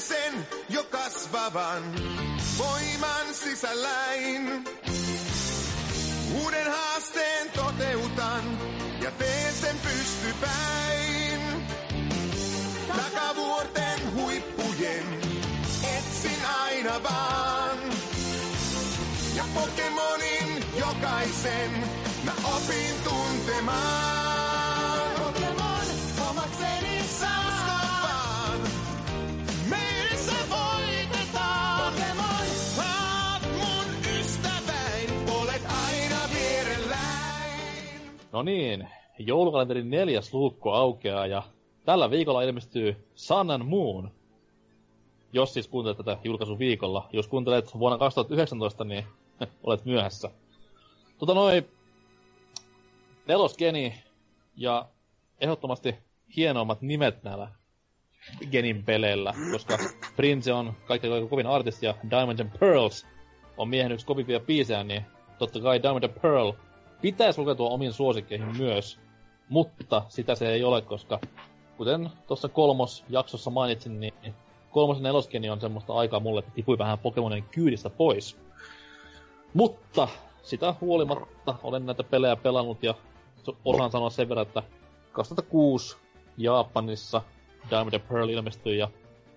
sen jo kasvavan voiman sisälläin. Uuden haasteen toteutan ja teen sen pystypäin. Takavuorten huippujen etsin aina vaan. Ja Pokemonin jokaisen mä opin tuntemaan. No niin, joulukalenterin neljäs luukku aukeaa ja tällä viikolla ilmestyy Sun and Moon. Jos siis kuuntelet tätä julkaisuviikolla. Jos kuuntelet vuonna 2019, niin olet myöhässä. Tota noin, neloskeni ja ehdottomasti hienoimmat nimet näillä Genin peleillä, koska Prince on kaikkein kovin artisti ja Diamond and Pearls on miehen yksi kovimpia biisejä, niin totta kai Diamond and Pearl pitäisi lukeutua omiin suosikkeihin myös, mutta sitä se ei ole, koska kuten tuossa kolmos jaksossa mainitsin, niin kolmos ja neloskeni on semmoista aikaa mulle, että tipui vähän Pokemonin kyydistä pois. Mutta sitä huolimatta olen näitä pelejä pelannut ja osaan sanoa sen verran, että 2006 Japanissa Diamond and Pearl ilmestyi ja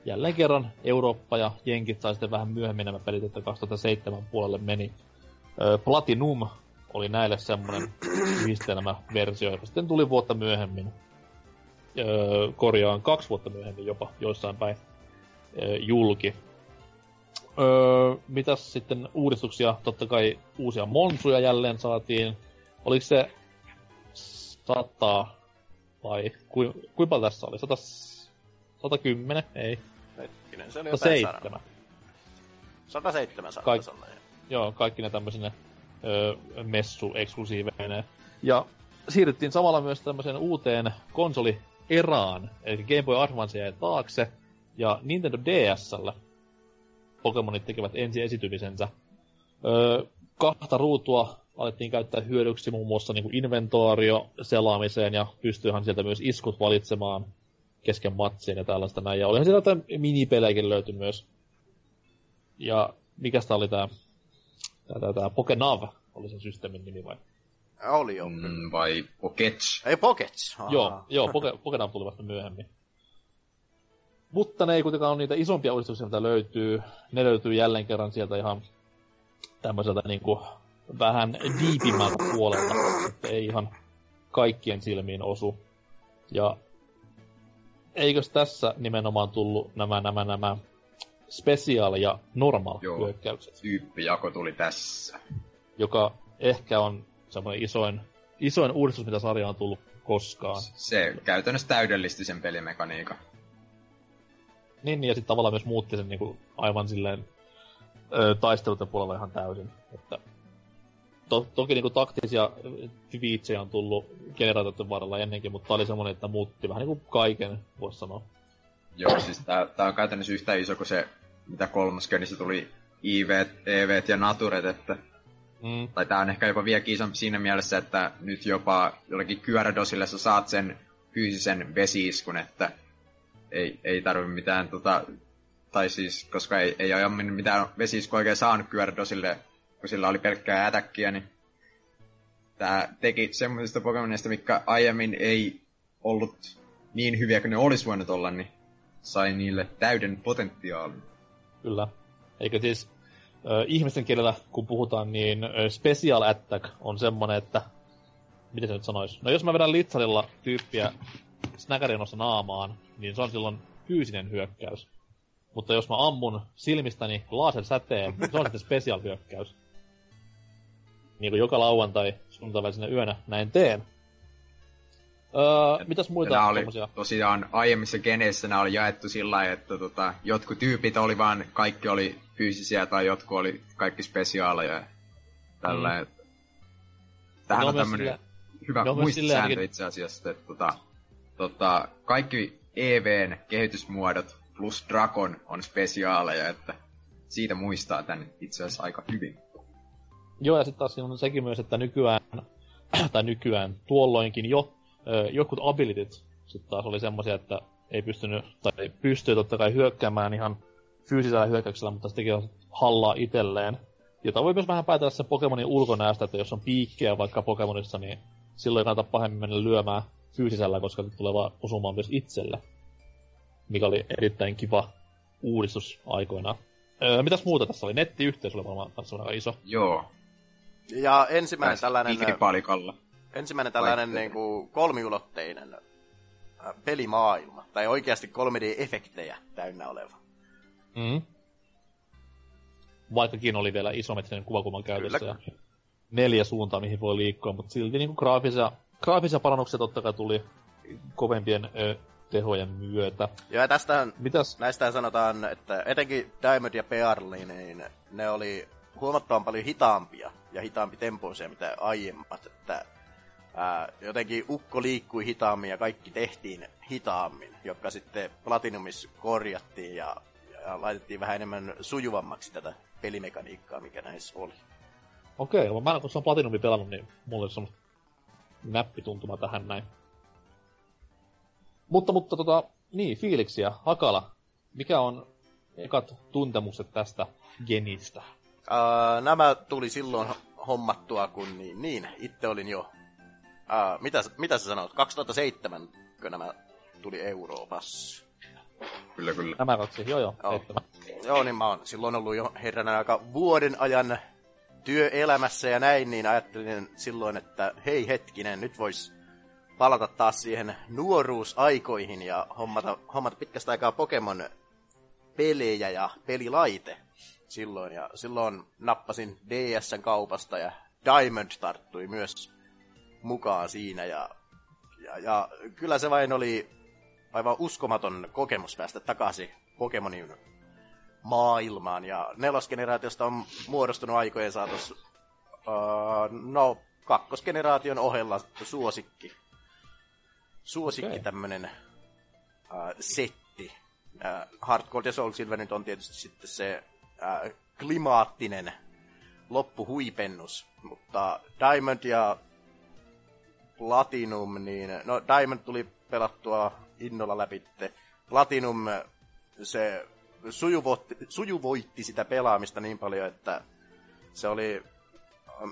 jälleen kerran Eurooppa ja Jenkit sai sitten vähän myöhemmin nämä pelit, että 2007 puolelle meni. Platinum oli näille semmonen yhdistelmäversio, joka sitten tuli vuotta myöhemmin. Öö, korjaan kaksi vuotta myöhemmin jopa joissain päin öö, julki. Öö, mitäs sitten uudistuksia? Totta kai uusia monsuja jälleen saatiin. Oliko se sata vai kui, kuinka paljon tässä oli? Sata, 110? Ei. Hetkinen, se oli jotain 107. 107 saattaa Kaik- sanoa. Joo, kaikki ne tämmöisinä öö, messu-eksklusiiveina. Ja siirryttiin samalla myös tämmöiseen uuteen konsoli-eraan, eli Game Boy Advance jäi taakse, ja Nintendo DSllä Pokemonit tekevät ensi esitymisensä. Öö, kahta ruutua alettiin käyttää hyödyksi muun muassa niin inventorio selaamiseen, ja pystyyhän sieltä myös iskut valitsemaan kesken matsiin ja tällaista näin. Ja olihan siellä jotain minipelejäkin löyty myös. Ja mikä oli tää Tää, tää, tää Pokenav oli sen systeemin nimi vai? Oli jo. Mm, vai Pokets? Ei Pockets. Aha. Joo, joo, Poke, Pokenav tuli vasta myöhemmin. Mutta ne ei kuitenkaan ole niitä isompia uudistuksia, mitä löytyy. Ne löytyy jälleen kerran sieltä ihan tämmöiseltä niinku vähän diipimmältä puolelta, että ei ihan kaikkien silmiin osu. Ja eikös tässä nimenomaan tullut nämä, nämä, nämä special ja normal Joo. hyökkäykset? Tyyppijako tuli tässä. joka ehkä on semmoinen isoin, isoin uudistus, mitä sarja on tullut koskaan. Se käytännössä täydellisti sen pelimekaniikan. Niin, niin, ja sitten tavallaan myös muutti sen niinku aivan silleen ö, taisteluiden puolella ihan täysin. Että to, toki niinku taktisia viitsejä on tullut generaatioiden varrella ennenkin, mutta tää oli semmoinen, että muutti vähän niinku kaiken, voisi sanoa. Joo, siis tää, tää on käytännössä yhtä iso kuin se, mitä kolmoskenissä tuli IV, EV ja Naturet, että Mm. tai tää on ehkä jopa vielä isompi siinä mielessä, että nyt jopa jollakin Gyarados,ille sä saat sen fyysisen vesiiskun, että ei, ei tarvi mitään tota, tai siis, koska ei, ei aiemmin mitään vesiiskua oikein saanut Gyaradosille, kun sillä oli pelkkää ätäkkiä, niin tää teki semmoisista Pokemonista, mikä aiemmin ei ollut niin hyviä kuin ne olisi voinut olla, niin sai niille täyden potentiaalin. Kyllä. Eikö siis ö, ihmisten kielellä, kun puhutaan, niin ö, special attack on semmonen, että... Miten se nyt sanois? No jos mä vedän litsarilla tyyppiä snäkärinossa naamaan, niin se on silloin fyysinen hyökkäys. Mutta jos mä ammun silmistäni lasersäteen, niin se on sitten special hyökkäys. Niin kuin joka lauantai sunnuntai välisenä yönä näin teen. Öö, mitäs muita nää oli tommosia? tosiaan aiemmissa geneissä nämä oli jaettu sillä lailla, että tota, jotkut tyypit oli vaan, kaikki oli fyysisiä tai jotkut oli kaikki spesiaaleja ja tällä. Mm. Tähän Ne on, tämmönen sillä- hyvä silleen muistisääntö itse asiassa, että tota, tota, kaikki EVn kehitysmuodot plus Dragon on spesiaaleja, että siitä muistaa tän itse asiassa aika hyvin. Joo, ja sitten taas on sekin myös, että nykyään, tai nykyään, tuolloinkin jo, ö, jotkut abilityt sitten taas oli semmosia, että ei pystynyt, tai pystyy totta kai hyökkäämään ihan fyysisellä hyökkäyksellä, mutta se teki hallaa itselleen. Jota voi myös vähän päätellä sen Pokemonin ulkonäöstä, että jos on piikkejä vaikka Pokemonissa, niin silloin ei kannata pahemmin mennä lyömään fyysisellä, koska se tulee vaan osumaan myös itselle. Mikä oli erittäin kiva uudistus aikoinaan. Öö, mitäs muuta tässä oli? Nettiyhteys oli varmaan aika iso. Joo. Ja ensimmäinen Pääsi tällainen, Digipaalikalla. Ensimmäinen tällainen niin kuin kolmiulotteinen äh, pelimaailma. Tai oikeasti 3D-efektejä täynnä oleva. Mm. Vaikkakin oli vielä isometrinen kuvakulman käytössä Kyllä. ja neljä suuntaa, mihin voi liikkua, mutta silti niin graafisia, graafisia parannuksia totta kai tuli kovempien ö, tehojen myötä. Ja tästähän Mitäs? Näistä sanotaan, että etenkin Diamond ja Pearl, niin ne oli huomattavan paljon hitaampia ja hitaampi tempoisia mitä aiemmat. Että ää, jotenkin ukko liikkui hitaammin ja kaikki tehtiin hitaammin, jotka sitten Platinumissa korjattiin ja, ja laitettiin vähän enemmän sujuvammaksi tätä pelimekaniikkaa, mikä näissä oli. Okei, okay, mä en kun se on Platinumi pelannut, niin mulla semmoista näppituntuma tähän näin. Mutta, mutta tota, niin, fiiliksiä. Hakala, mikä on ekat tuntemukset tästä genistä? Ää, nämä tuli silloin hommattua, kun niin, niin itse olin jo... Ää, mitä, mitä sä sanoit? 2007, kun nämä tuli Euroopassa. Kyllä, kyllä. Nämä kaksi, joo joo, Joo. Joo, niin mä oon silloin ollut jo herranen aika vuoden ajan työelämässä ja näin, niin ajattelin silloin, että hei hetkinen, nyt vois palata taas siihen nuoruusaikoihin ja hommata, hommata pitkästä aikaa Pokemon pelejä ja pelilaite silloin. Ja silloin nappasin DSn kaupasta ja Diamond tarttui myös mukaan siinä ja, ja, ja kyllä se vain oli aivan uskomaton kokemus päästä takaisin Pokemonin maailmaan. Ja nelosgeneraatiosta on muodostunut aikojen saatossa, uh, no, kakkosgeneraation ohella suosikki. Suosikki okay. tämmönen uh, setti. Uh, Heart Gold ja Soul Silver nyt on tietysti sitten se uh, klimaattinen loppuhuipennus. Mutta Diamond ja Platinum, niin no Diamond tuli pelattua innolla läpitte. Platinum, se sujuvoitti, sujuvoitti sitä pelaamista niin paljon, että se oli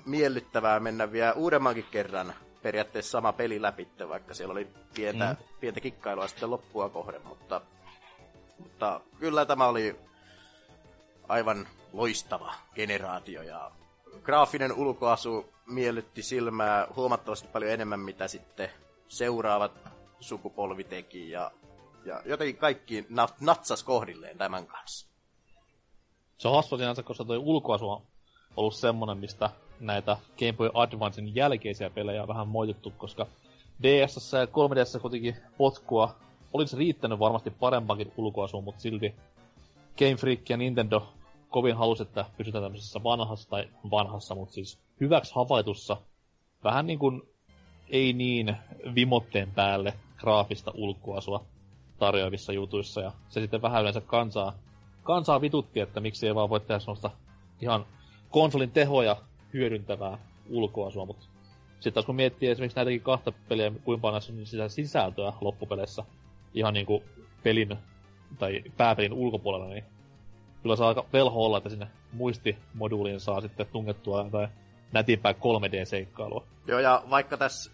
miellyttävää mennä vielä uudemmankin kerran periaatteessa sama peli läpitte, vaikka siellä oli pientä, Mm. pientä kikkailua sitten loppua kohden, mutta, mutta kyllä tämä oli aivan loistava generaatio ja graafinen ulkoasu miellytti silmää huomattavasti paljon enemmän, mitä sitten seuraavat sukupolvi teki ja, ja jotenkin kaikki nat- natsas kohdilleen tämän kanssa. Se on hassua sinänsä, koska toi ulkoasu on ollut semmonen, mistä näitä Game Boy Advancen jälkeisiä pelejä on vähän moitittu, koska DS ja 3DS kuitenkin potkua olisi riittänyt varmasti parempakin ulkoasuun, mutta silti Game Freak ja Nintendo kovin halusi, että pysytään tämmöisessä vanhassa, tai vanhassa, mutta siis hyväksi havaitussa, vähän niin kuin ei niin vimotteen päälle graafista ulkoasua tarjoavissa jutuissa, ja se sitten vähän yleensä kansaa, kansaa vitutti, että miksi ei vaan voi tehdä semmoista ihan konsolin tehoja hyödyntävää ulkoasua, mutta sitten taas kun miettii esimerkiksi näitäkin kahta peliä, kuinka paljon näissä on sitä sisältöä loppupeleissä, ihan niinku pelin tai pääpelin ulkopuolella, niin kyllä saa aika velho olla, että sinne muistimoduuliin saa sitten tungettua tai nätimpää 3D-seikkailua. Joo, ja vaikka tässä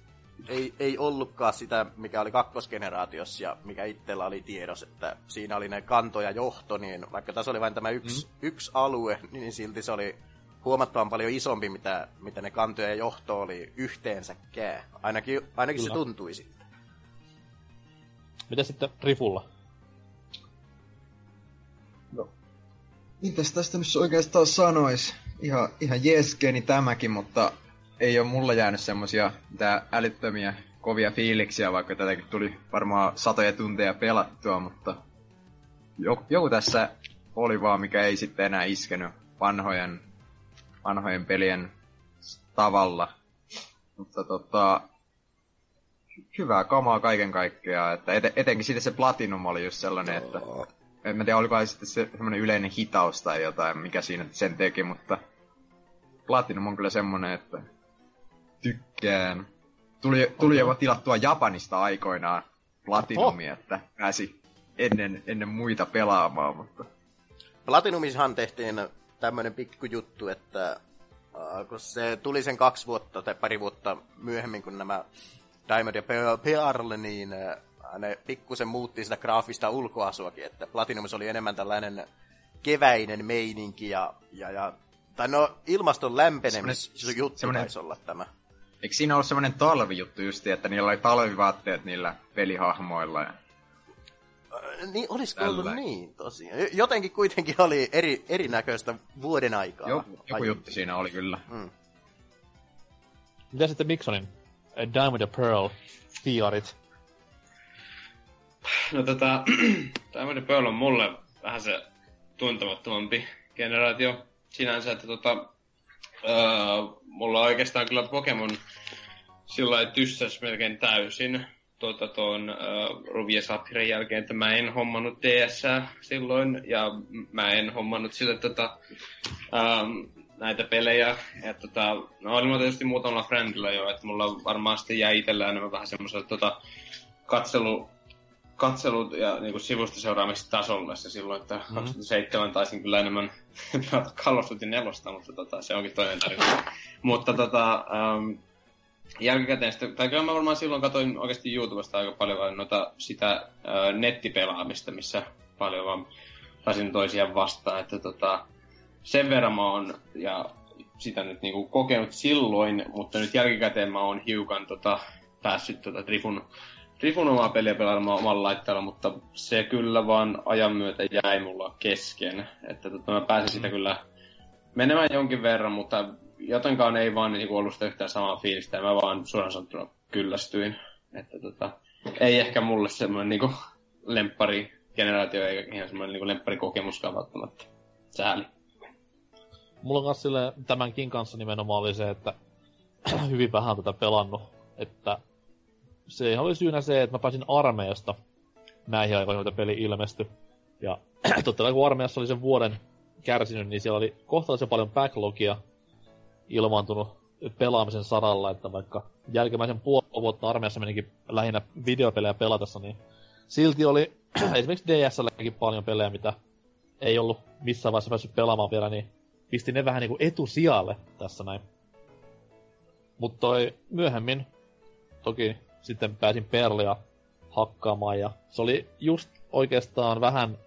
ei, ei ollutkaan sitä, mikä oli kakkosgeneraatiossa ja mikä itsellä oli tiedos, että siinä oli ne kanto ja johto, niin vaikka tässä oli vain tämä yksi, mm. yksi alue, niin silti se oli huomattavan paljon isompi, mitä, mitä ne kanto ja johto oli yhteensäkään. Ainakin, ainakin se Kyllä. tuntui sitten. Mitä sitten Rifulla? Mitäs tästä nyt oikeastaan sanois? Ihan, ihan jeskeni tämäkin, mutta ei ole mulla jäänyt semmosia tää älyttömiä kovia fiiliksiä, vaikka tätäkin tuli varmaan satoja tunteja pelattua, mutta joku, joku tässä oli vaan, mikä ei sitten enää iskenyt vanhojen, vanhojen pelien tavalla. Mutta tota, hyvää kamaa kaiken kaikkiaan, että eten, etenkin sitten se Platinum oli just sellainen, että en mä tiedä, oliko sitten se semmoinen yleinen hitaus tai jotain, mikä siinä sen teki, mutta Platinum on kyllä semmoinen, että tykkään. Tuli, tuli jopa tilattua Japanista aikoinaan platinumi, että pääsi ennen, ennen muita pelaamaan, mutta... Platinumissahan tehtiin tämmönen pikkujuttu, että äh, kun se tuli sen kaksi vuotta tai pari vuotta myöhemmin, kun nämä Diamond ja Pe- Pearl, niin äh, ne pikkusen muutti sitä graafista ulkoasuakin, että Platinumissa oli enemmän tällainen keväinen meininki ja, ja, ja tai no ilmaston lämpenemisjuttu semmonen- taisi olla tämä. Eikö siinä ollut semmoinen talvijuttu justi, että niillä oli talvivaatteet niillä pelihahmoilla? Ja... Äh, Niin, olisiko ollut Tällä. niin tosiaan? Jo- Jotenkin kuitenkin oli eri, erinäköistä vuoden aikaa. Joku, joku Ai- juttu siinä oli kyllä. Mitä sitten Miksonin Diamond ja Pearl fiarit? No tota, Diamond Pearl on mulle vähän se tuntemattomampi generaatio sinänsä, että tota, öö, mulla oikeastaan kyllä Pokemon sillä tyssäs melkein täysin tuota, tuon öö, Ruby jälkeen, että mä en hommannut DS silloin, ja mä en hommannut sitä tota, ähm, näitä pelejä. Ja, tota, no oli mulla tietysti muutamalla friendillä jo, että mulla varmaan sitten jäi itsellä enemmän vähän semmoiselle tota, katselu, katselut ja niin kuin sivusta seuraamista tasolle se silloin, että mm-hmm. 2007 taisin kyllä enemmän pelata Call of Duty 4, mutta tota, se onkin toinen tarina. mutta tota, um, jälkikäteen sitten, tai kyllä mä varmaan silloin katsoin oikeasti YouTubesta aika paljon noita sitä uh, nettipelaamista, missä paljon vaan lasin toisiaan vastaan, että tota, sen verran mä oon, ja sitä nyt niinku kokenut silloin, mutta nyt jälkikäteen mä oon hiukan tota, päässyt tota Trifun Trifun omaa peliä pelaamaan omalla laitteella, mutta se kyllä vaan ajan myötä jäi mulla kesken. Että tota, mä pääsin sitä kyllä menemään jonkin verran, mutta jotenkaan ei vaan niinku ollut sitä yhtään samaa fiilistä, ja mä vaan suoraan sanottuna kyllästyin. Että tota, ei ehkä mulle semmoinen niinku lemppari generaatio eikä ihan semmoinen niinku lempparikokemuskaan välttämättä. Sääli. Mulla on silleen, tämänkin kanssa nimenomaan oli se, että hyvin vähän tätä pelannut. Että se oli syynä se, että mä pääsin armeijasta näihin aikoihin, mitä peli ilmestyi. Ja totta kai kun armeijassa oli sen vuoden kärsinyt, niin siellä oli kohtalaisen paljon backlogia ilmaantunut pelaamisen saralla, että vaikka jälkimmäisen puoli vuotta armeijassa menikin lähinnä videopelejä pelatessa, niin silti oli esimerkiksi DSLläkin paljon pelejä, mitä ei ollut missään vaiheessa päässyt pelaamaan vielä, niin pisti ne vähän niinku etusijalle tässä näin. Mutta toi myöhemmin, toki sitten pääsin Perlia hakkaamaan ja se oli just oikeastaan vähän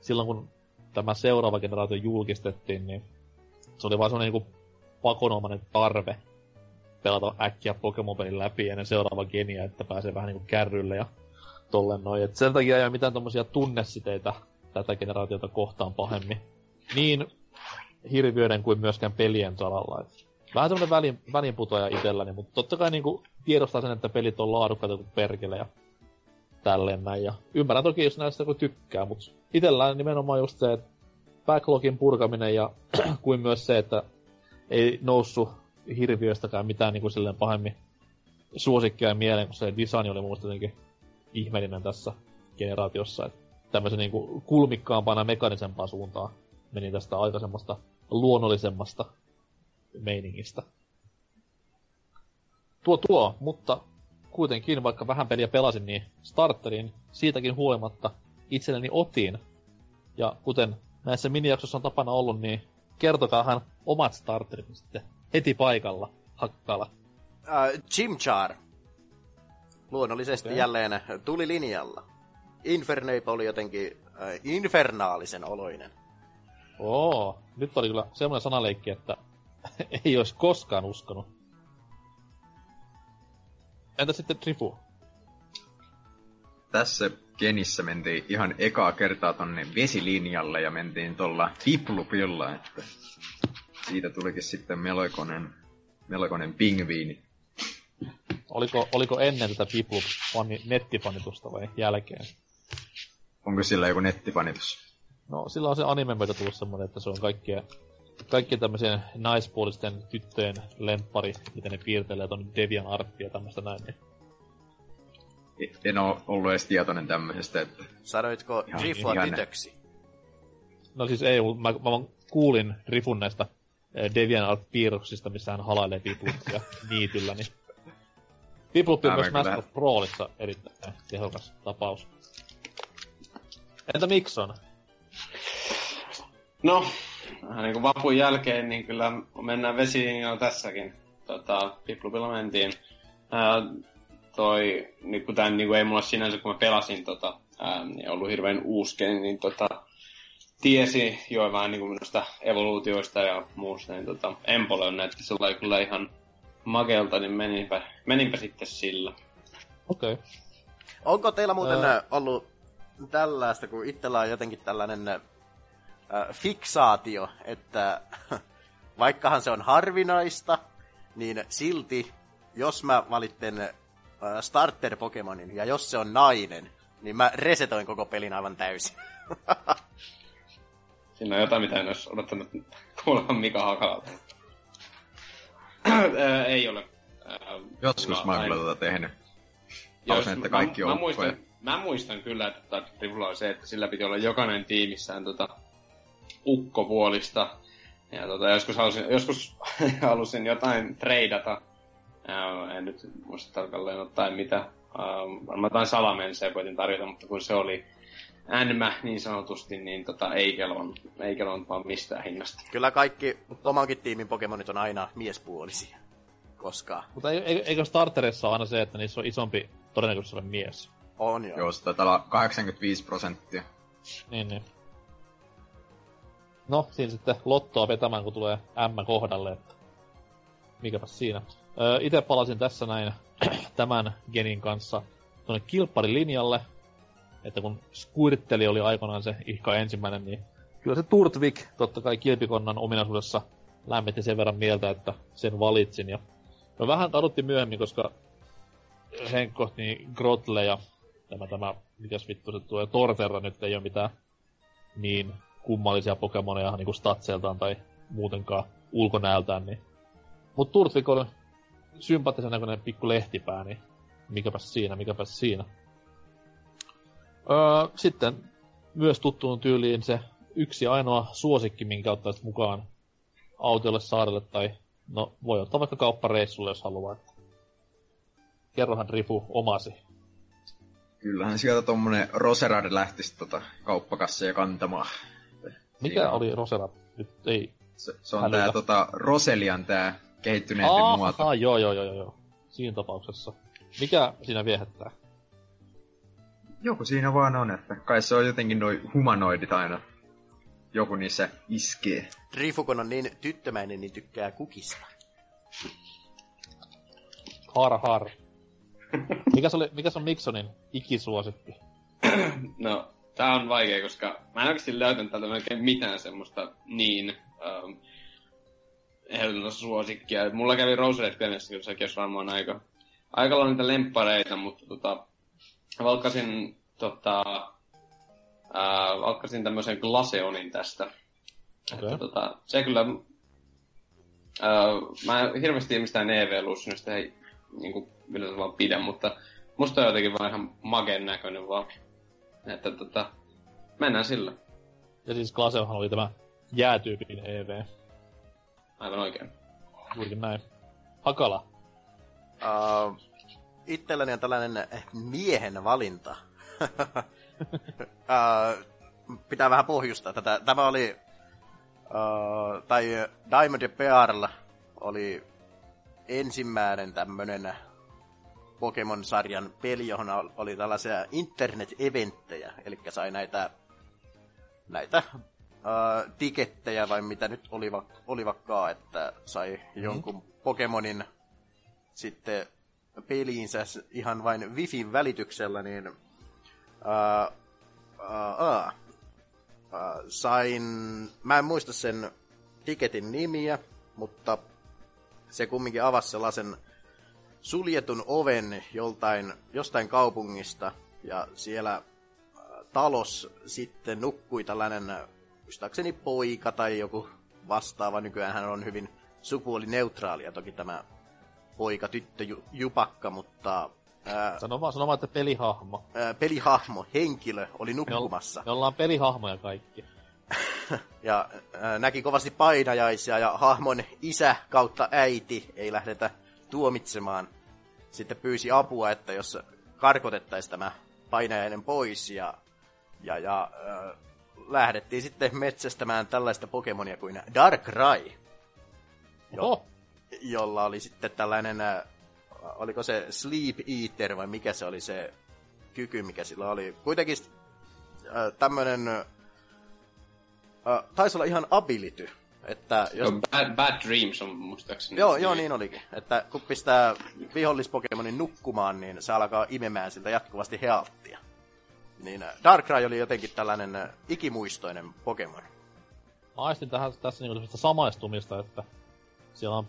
silloin kun tämä seuraava generaatio julkistettiin, niin se oli vaan semmonen niinku pakonomainen tarve pelata äkkiä Pokemon-pelin läpi ennen seuraava geniä, että pääsee vähän niinku kärrylle ja tollen noin. Et sen takia ei ole mitään tommosia tunnesiteitä tätä generaatiota kohtaan pahemmin. Niin hirviöiden kuin myöskään pelien saralla. Et vähän semmonen välin, välinputoja itselläni, mutta totta kai niinku tiedostaa sen, että pelit on laadukkaita kuin perkele ja tälleen näin. Ja ymmärrän toki, jos näistä joku tykkää, mutta itsellään nimenomaan just se, että backlogin purkaminen ja kuin myös se, että ei noussut hirviöistäkään mitään niinku silleen pahemmin suosikkia mieleen, kun se design oli mun jotenkin ihmeellinen tässä generaatiossa. Että tämmöisen niinku kulmikkaampana mekanisempaan suuntaan meni tästä aikaisemmasta luonnollisemmasta meiningistä. Tuo tuo, mutta kuitenkin vaikka vähän peliä pelasin, niin starterin siitäkin huolimatta itselleni otin. Ja kuten näissä minijaksoissa on tapana ollut, niin kertokaahan omat starterit sitten heti paikalla hakkaalla. Äh, Chimchar. Luonnollisesti Okei. jälleen tuli linjalla. Infernape oli jotenkin äh, infernaalisen oloinen. Oo, nyt oli kyllä semmoinen sanaleikki, että ei olisi koskaan uskonut. Entä sitten Trifu? Tässä Genissä mentiin ihan ekaa kertaa tonne vesilinjalle ja mentiin tuolla Fiplupilla, että siitä tulikin sitten melkoinen, melkoinen pingviini. Oliko, oliko ennen tätä Piplup nettifanitusta vai jälkeen? Onko sillä joku nettipanitus? No, sillä on se anime myötä tullut semmonen, että se on kaikkien, kaikkien tämmöisen naispuolisten tyttöjen lemppari, miten ne piirtelee ton Devian Arttia ja tämmöstä näin. Niin. En oo ollut edes tietoinen tämmöisestä, että Sanoitko ihan- tytöksi? No siis ei, mä, mä vaan kuulin Rifun näistä eh, Devian Art-piirroksista, missä hän halailee Piplupsia niityllä, niin Piplup on myös Smash Bros. Brawlissa erittäin tehokas tapaus. Entä Mikson? No, vähän niin kuin vapun jälkeen, niin kyllä mennään vesiin jo tässäkin. Tota, Piplupilla mentiin. Ää, toi, niin kun tän niin kuin ei mulla sinänsä, kun mä pelasin tota, ää, niin ollut hirveän game, niin tota, tiesi jo vähän niin kuin minusta evoluutioista ja muusta, niin tota, Empole näytti sillä kyllä ihan makelta, niin meninpä, meninpä sitten sillä. Okei. Okay. Onko teillä muuten Ää. ollut tällaista, kun itsellä on jotenkin tällainen äh, fiksaatio, että vaikkahan se on harvinaista, niin silti, jos mä valitten äh, starter-Pokemonin, ja jos se on nainen, niin mä resetoin koko pelin aivan täysin. Siinä on jotain, mitä en olisi odottanut kuulevan Mika Hakalalta. Ei ole. Joskus mä oon kyllä tota tehnyt. Jos- että mä- kaikki mä, on muistan, mä muistan kyllä, että Rivulla on se, että sillä piti olla jokainen tiimissään tota, ukkopuolista. Ja tota, joskus halusin, joskus halusin jotain treidata. Ää, en nyt muista tarkalleen ottaen mitä. Ää, varmaan jotain salamensea voitin tarjota, mutta kun se oli NMä niin sanotusti, niin tota, ei kelvannut, ei kelvannut vaan mistään hinnasta. Kyllä kaikki omankin tiimin Pokemonit on aina miespuolisia. Koska Mutta ei- ei- eikö starterissa ole aina se, että niissä on isompi todennäköisyys olla mies? on jo. Joo, se taitaa olla 85 prosenttia. Niin, niin. No, siinä sitten lottoa vetämään, kun tulee M kohdalle, että siinä. Öö, itse palasin tässä näin tämän genin kanssa tuonne kilpparilinjalle, että kun Squirteli oli aikoinaan se ihka ensimmäinen, niin kyllä se Turtvik totta kai kilpikonnan ominaisuudessa lämmitti sen verran mieltä, että sen valitsin. Ja no vähän kadutti myöhemmin, koska Henkko, niin Grotle ja tämä, tämä, mitäs vittu se tulee, Torterra nyt ei ole mitään niin kummallisia Pokemoneja niinku statseiltaan tai muutenkaan ulkonäöltään, niin... Mut Turtvik on sympaattisen näköinen pikku lehtipää, niin mikäpäs siinä, mikäpäs siinä. Öö, sitten myös tuttuun tyyliin se yksi ainoa suosikki, minkä ottaisit mukaan autiolle, saarelle tai no voi ottaa vaikka kauppareissulle, jos haluaa. Kerrohan Rifu omasi. Kyllähän sieltä tommonen Roserad lähtisi tota kauppakasseja kantamaan. Mikä Siinä on- oli Rosera? Nyt ei... Se, se on Hälytä. tää tota Roselian tää kehittyneempi muoto. Aha, joo, joo, joo, joo, joo. Siinä tapauksessa. Mikä siinä viehättää? Joku siinä vaan on, että kai se on jotenkin noi humanoidit aina. Joku niissä iskee. Rifukon on niin tyttömäinen, niin tykkää kukista. Har har. Mikäs, oli, mikäs on Miksonin ikisuosikki? No, tää on vaikea, koska mä en oikeasti löytänyt täältä melkein mitään semmoista niin ähm, suosikkia. Mulla kävi Roselet pienessä, kyllä sekin varmaan aika, aika lailla niitä lemppareita, mutta tota, valkkasin, tota, äh, valkkasin tämmöisen Glaceonin tästä. Okei. Että, tota, se kyllä, äh, mä en hirveästi mistään EV-evolutionista ei niinku, millä vaan pidä, mutta musta on jotenkin vaan ihan magen näköinen vaan. Että tota, mennään sillä. Ja siis Glaseohan oli tämä jäätyypin EV. Aivan oikein. Juurikin näin. Hakala. Uh, itselläni on tällainen eh, miehen valinta. uh, pitää vähän pohjustaa tätä. Tämä oli, uh, tai Diamond ja Pearl oli ensimmäinen tämmönen Pokemon-sarjan peli, johon ol- oli tällaisia internet-eventtejä, eli sai näitä, näitä uh, tikettejä, vai mitä nyt oliva, olivakaan, että sai jonkun Pokemonin sitten peliinsä ihan vain Wifin välityksellä, niin ää, ää, ää, ää, sain, mä en muista sen tiketin nimiä, mutta se kumminkin avasi sellaisen suljetun oven joltain, jostain kaupungista, ja siellä ää, talos sitten nukkui tällainen, muistaakseni poika tai joku vastaava, nykyään hän on hyvin sukupuolineutraalia toki tämä poika, tyttö, ju, jupakka, mutta ää, Sano vaan, sano vaan, että pelihahmo. ää, pelihahmo, henkilö oli nukkumassa. me ollaan pelihahmoja kaikki. Ja ää, näki kovasti painajaisia ja hahmon isä kautta äiti ei lähdetä tuomitsemaan. sitten pyysi apua, että jos karkotettaisiin tämä painajainen pois ja, ja, ja äh, lähdettiin sitten metsästämään tällaista Pokemonia kuin Darkrai, Oho, jolla oli sitten tällainen, äh, oliko se Sleep Eater vai mikä se oli se kyky, mikä sillä oli. Kuitenkin äh, tämmöinen, äh, taisi olla ihan ability, että jos... Jos... Bad, Bad Dreams on muistaakseni. Joo, joo, niin olikin. Että kun pistää vihollispokemonin nukkumaan, niin se alkaa imemään siltä jatkuvasti healttia. Niin äh, Darkrai oli jotenkin tällainen äh, ikimuistoinen Pokemon. mä aistin tähän, tässä niinku samaistumista, että siellä on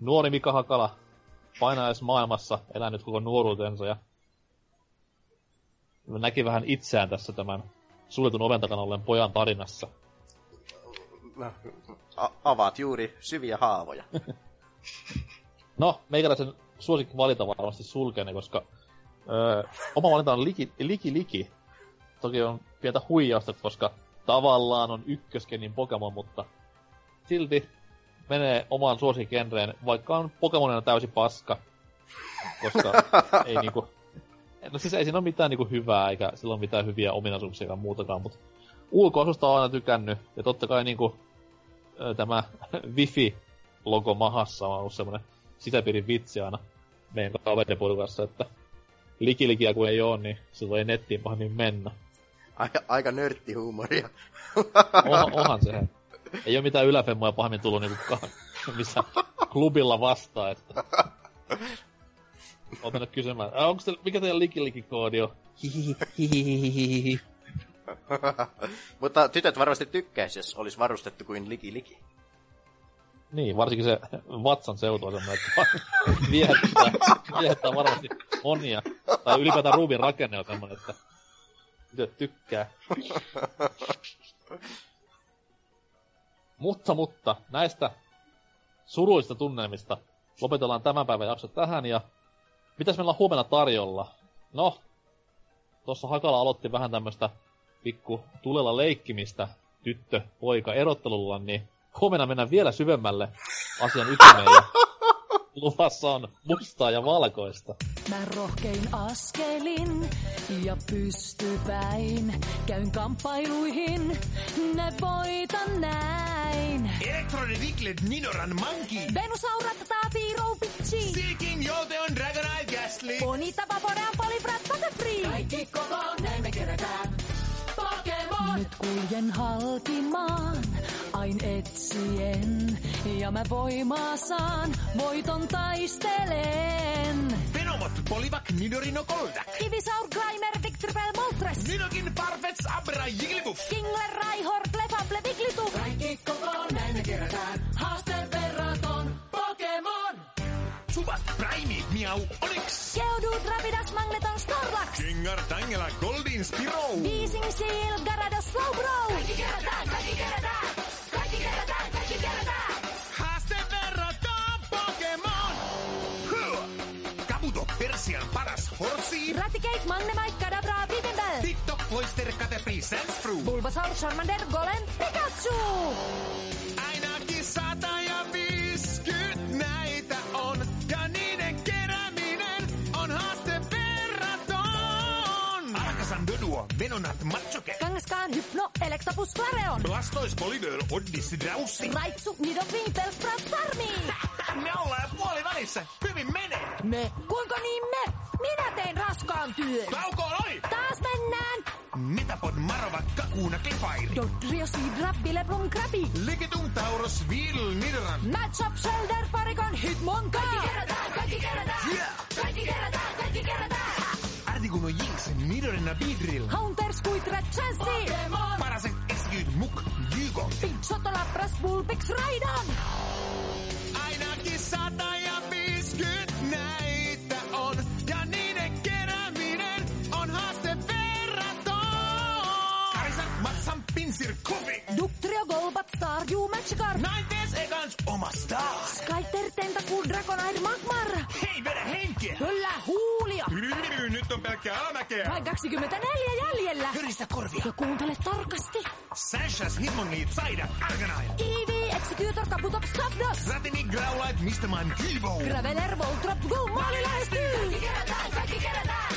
nuori Mika Hakala painajaismaailmassa elänyt koko nuoruutensa ja näki vähän itseään tässä tämän suljetun oven takana olleen pojan tarinassa. A- avaat juuri syviä haavoja. No, meikäläisen suosikki valita varmasti sulkeni, koska öö, oma valinta on liki, liki Liki. Toki on pientä huijausta, koska tavallaan on ykköskenin Pokemon, mutta silti menee omaan suosikenreen, vaikka on Pokemonina täysi paska. Koska ei niinku... No siis ei siinä ole mitään niinku hyvää, eikä sillä ole mitään hyviä ominaisuuksia eikä muutakaan, mutta ulkoasusta on aina tykännyt, ja totta kai niinku tämä Wifi-logo mahassa on ollut semmonen sisäpiirin vitsi aina meidän kaverin porukassa, että likilikiä kun ei oo, niin silloin ei nettiin pahemmin mennä. Aika, aika nörttihuumoria. On, onhan se. Ei oo mitään yläfemmoja pahemmin tullut niinku missä klubilla vastaan, että... Oot nyt kysymään, "Ää, onko te, mikä teidän likilikikoodi on? Hihihihihihihi. Mutta tytöt varmasti tykkäis, jos olisi varustettu kuin Liki Liki. Niin, varsinkin se vatsan seutu on semmoinen, että viehättää, viehättää varmasti monia. Tai ylipäätään ruuvin rakenne on semmoinen, että tytöt tykkää. Mutta, mutta, näistä suruista tunnelmista lopetellaan tämän päivän jakso tähän ja mitäs meillä on huomenna tarjolla? No, tuossa Hakala aloitti vähän tämmöstä pikku tulella leikkimistä tyttö, poika erottelulla, niin huomenna mennään vielä syvemmälle asian ytimeen ja luvassa on mustaa ja valkoista. Mä rohkein askelin ja pystypäin. Käyn kamppailuihin, ne voitan näin. Electronic Diglett Ninoran Monkey. Venusaurat taapii pitchi. Seeking Jolteon Dragonite Ghastly. Bonita vaporean polibrat Butterfree. Kaikki kokoon, näin me kerätään. Kuljen halkimaan, ain etsien. Ja mä voimaa saan, voiton taistelen. Venomot Polivac Nidorino Goldak. Ivisaur, Grimer, Victreebel, Moltres. Ninokin Parfets Abra Jigglypuff. Kingler, Raihor, Clefable, Snorlax. Gengar Tangela Goldin Spiro. Weezing, Seal, Gyarados, Slowbro. Kaikki kerätään, kaikki kerätään. Kaikki kerätään, kaikki kerätään. Haaste verrataan Pokemon. Kabuto Persian paras horsi. Raticate, Magnemite, Kadabra, Pipimbel. TikTok Cloyster Caterpie Sandshrew. Bulbasaur, Charmander, Golem, Pikachu. Venonat Machoke. Kangaskaan, Hypno, Electabuzz, Flareon. Blastoise Polydor, Odyssey Draussi. Raitsu, Nidoqueen, Bellsprout, Starmie. Me ollaan puoli välissä. Hyvin menee. Me, kuinka niin me? Minä tein raskaan työn. Tauko oli! Taas mennään. Metapod Marova Kakuna Klefairi. Dodrio, Sidra, Bileblum, Krabi. Ligetum Tauros Vil Nidran. Matchup, Shelder, Parikon, Hitmonka. Kaikki kerätään, kaikki kerätään. Yeah. Kaikki kerätään, kaikki kerätään. Artikuno Jinx Nidorina Beedrill. Haunter, Squidra, Chansey. Pokemon. Paraset Execute Muk. Big Shot, Lapras, Bulbix, Raidon. Ainakin sata ja viisikymmentä näitä on. Ja niiden kerääminen on haaste verraton. Karisan Matsan Pinsir Kuvi. Ductrio, Golbat, Staryu, Magikarp. Ninetales ekans oma star. Skyter, Tentacool, Dragonair, Magmar. Hei vedä henkeä. Kyllä, Julia! Nyt on pelkkää alamäkeä. Vain 24 jäljellä. Hyristä korvia. Ja kuuntele tarkasti. Sashas, Hitmonit, Saida, Argonite. Eevee, Executor, Kabutops, Zapdos. Ratini, Growlite, Mistaman, Kivo. Graveler, Voltrop, Go, maali lähestyy. Kaikki kerätään, kaikki kerätään.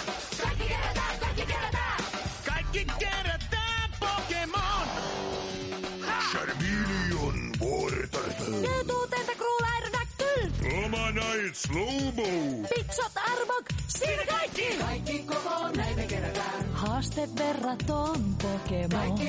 Arbok, siinä kaikki. Kaikki koko näin me Pokemon.